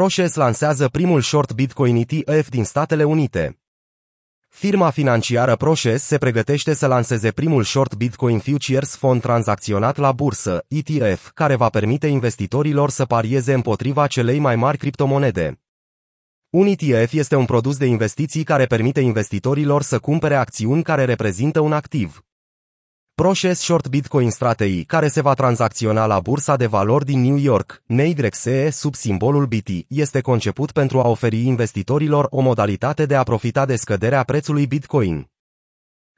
Proces lansează primul short Bitcoin ETF din Statele Unite. Firma financiară Proces se pregătește să lanseze primul short Bitcoin Futures fond tranzacționat la bursă, ETF, care va permite investitorilor să parieze împotriva celei mai mari criptomonede. Un ETF este un produs de investiții care permite investitorilor să cumpere acțiuni care reprezintă un activ. Proces Short Bitcoin Strategy, care se va tranzacționa la bursa de valori din New York, NYSE sub simbolul BT, este conceput pentru a oferi investitorilor o modalitate de a profita de scăderea prețului Bitcoin.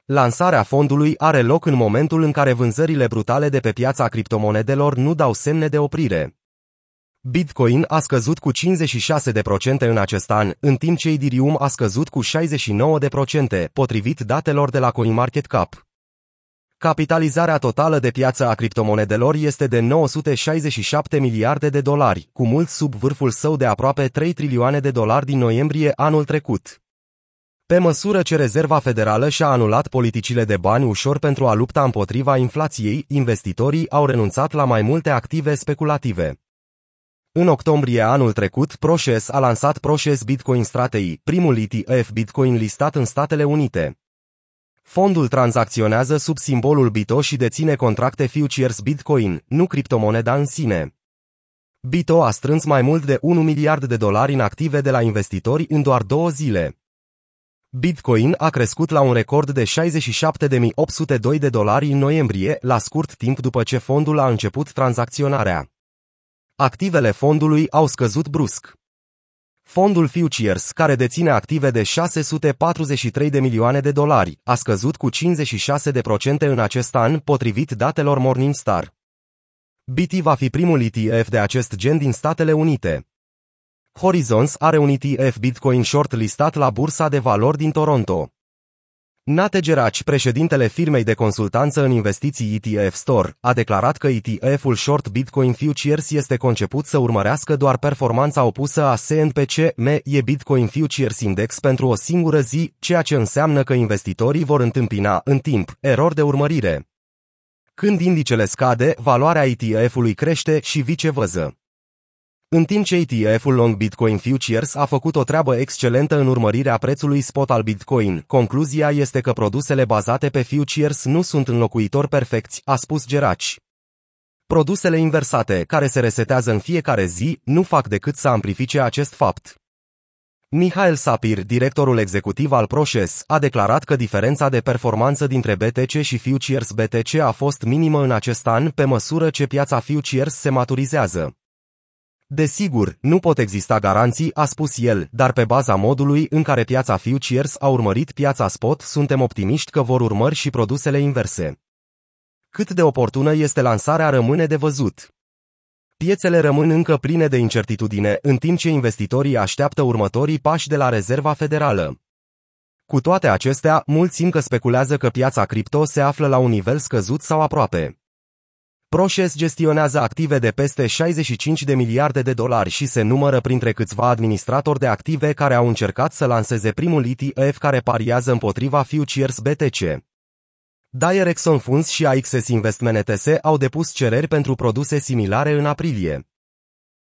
Lansarea fondului are loc în momentul în care vânzările brutale de pe piața criptomonedelor nu dau semne de oprire. Bitcoin a scăzut cu 56% în acest an, în timp ce Ethereum a scăzut cu 69%, potrivit datelor de la CoinMarketCap. Capitalizarea totală de piață a criptomonedelor este de 967 miliarde de dolari, cu mult sub vârful său de aproape 3 trilioane de dolari din noiembrie anul trecut. Pe măsură ce Rezerva Federală și-a anulat politicile de bani ușor pentru a lupta împotriva inflației, investitorii au renunțat la mai multe active speculative. În octombrie anul trecut, Proces a lansat Proces Bitcoin Strategy, primul ETF Bitcoin listat în Statele Unite. Fondul tranzacționează sub simbolul BITO și deține contracte futures Bitcoin, nu criptomoneda în sine. BITO a strâns mai mult de 1 miliard de dolari în active de la investitori în doar două zile. Bitcoin a crescut la un record de 67.802 de dolari în noiembrie, la scurt timp după ce fondul a început tranzacționarea. Activele fondului au scăzut brusc. Fondul Futures, care deține active de 643 de milioane de dolari, a scăzut cu 56% în acest an, potrivit datelor Morningstar. BT va fi primul ETF de acest gen din Statele Unite. Horizons are un ETF Bitcoin short listat la Bursa de Valori din Toronto. Nate Geraci, președintele firmei de consultanță în investiții ETF Store, a declarat că ETF-ul Short Bitcoin Futures este conceput să urmărească doar performanța opusă a SNPC-ME Bitcoin Futures Index pentru o singură zi, ceea ce înseamnă că investitorii vor întâmpina, în timp, erori de urmărire. Când indicele scade, valoarea ETF-ului crește și viceversa. În timp ce ETF-ul Long Bitcoin Futures a făcut o treabă excelentă în urmărirea prețului spot al Bitcoin, concluzia este că produsele bazate pe futures nu sunt înlocuitori perfecți, a spus Geraci. Produsele inversate, care se resetează în fiecare zi, nu fac decât să amplifice acest fapt. Mihail Sapir, directorul executiv al Proces, a declarat că diferența de performanță dintre BTC și Futures BTC a fost minimă în acest an pe măsură ce piața Futures se maturizează. Desigur, nu pot exista garanții, a spus el, dar pe baza modului în care piața futures a urmărit piața spot, suntem optimiști că vor urmări și produsele inverse. Cât de oportună este lansarea rămâne de văzut. Piețele rămân încă pline de incertitudine, în timp ce investitorii așteaptă următorii pași de la Rezerva Federală. Cu toate acestea, mulți încă speculează că piața cripto se află la un nivel scăzut sau aproape. Proces gestionează active de peste 65 de miliarde de dolari și se numără printre câțiva administratori de active care au încercat să lanseze primul ETF care pariază împotriva futures BTC. Direxon Funds și Axis Investment ETS au depus cereri pentru produse similare în aprilie.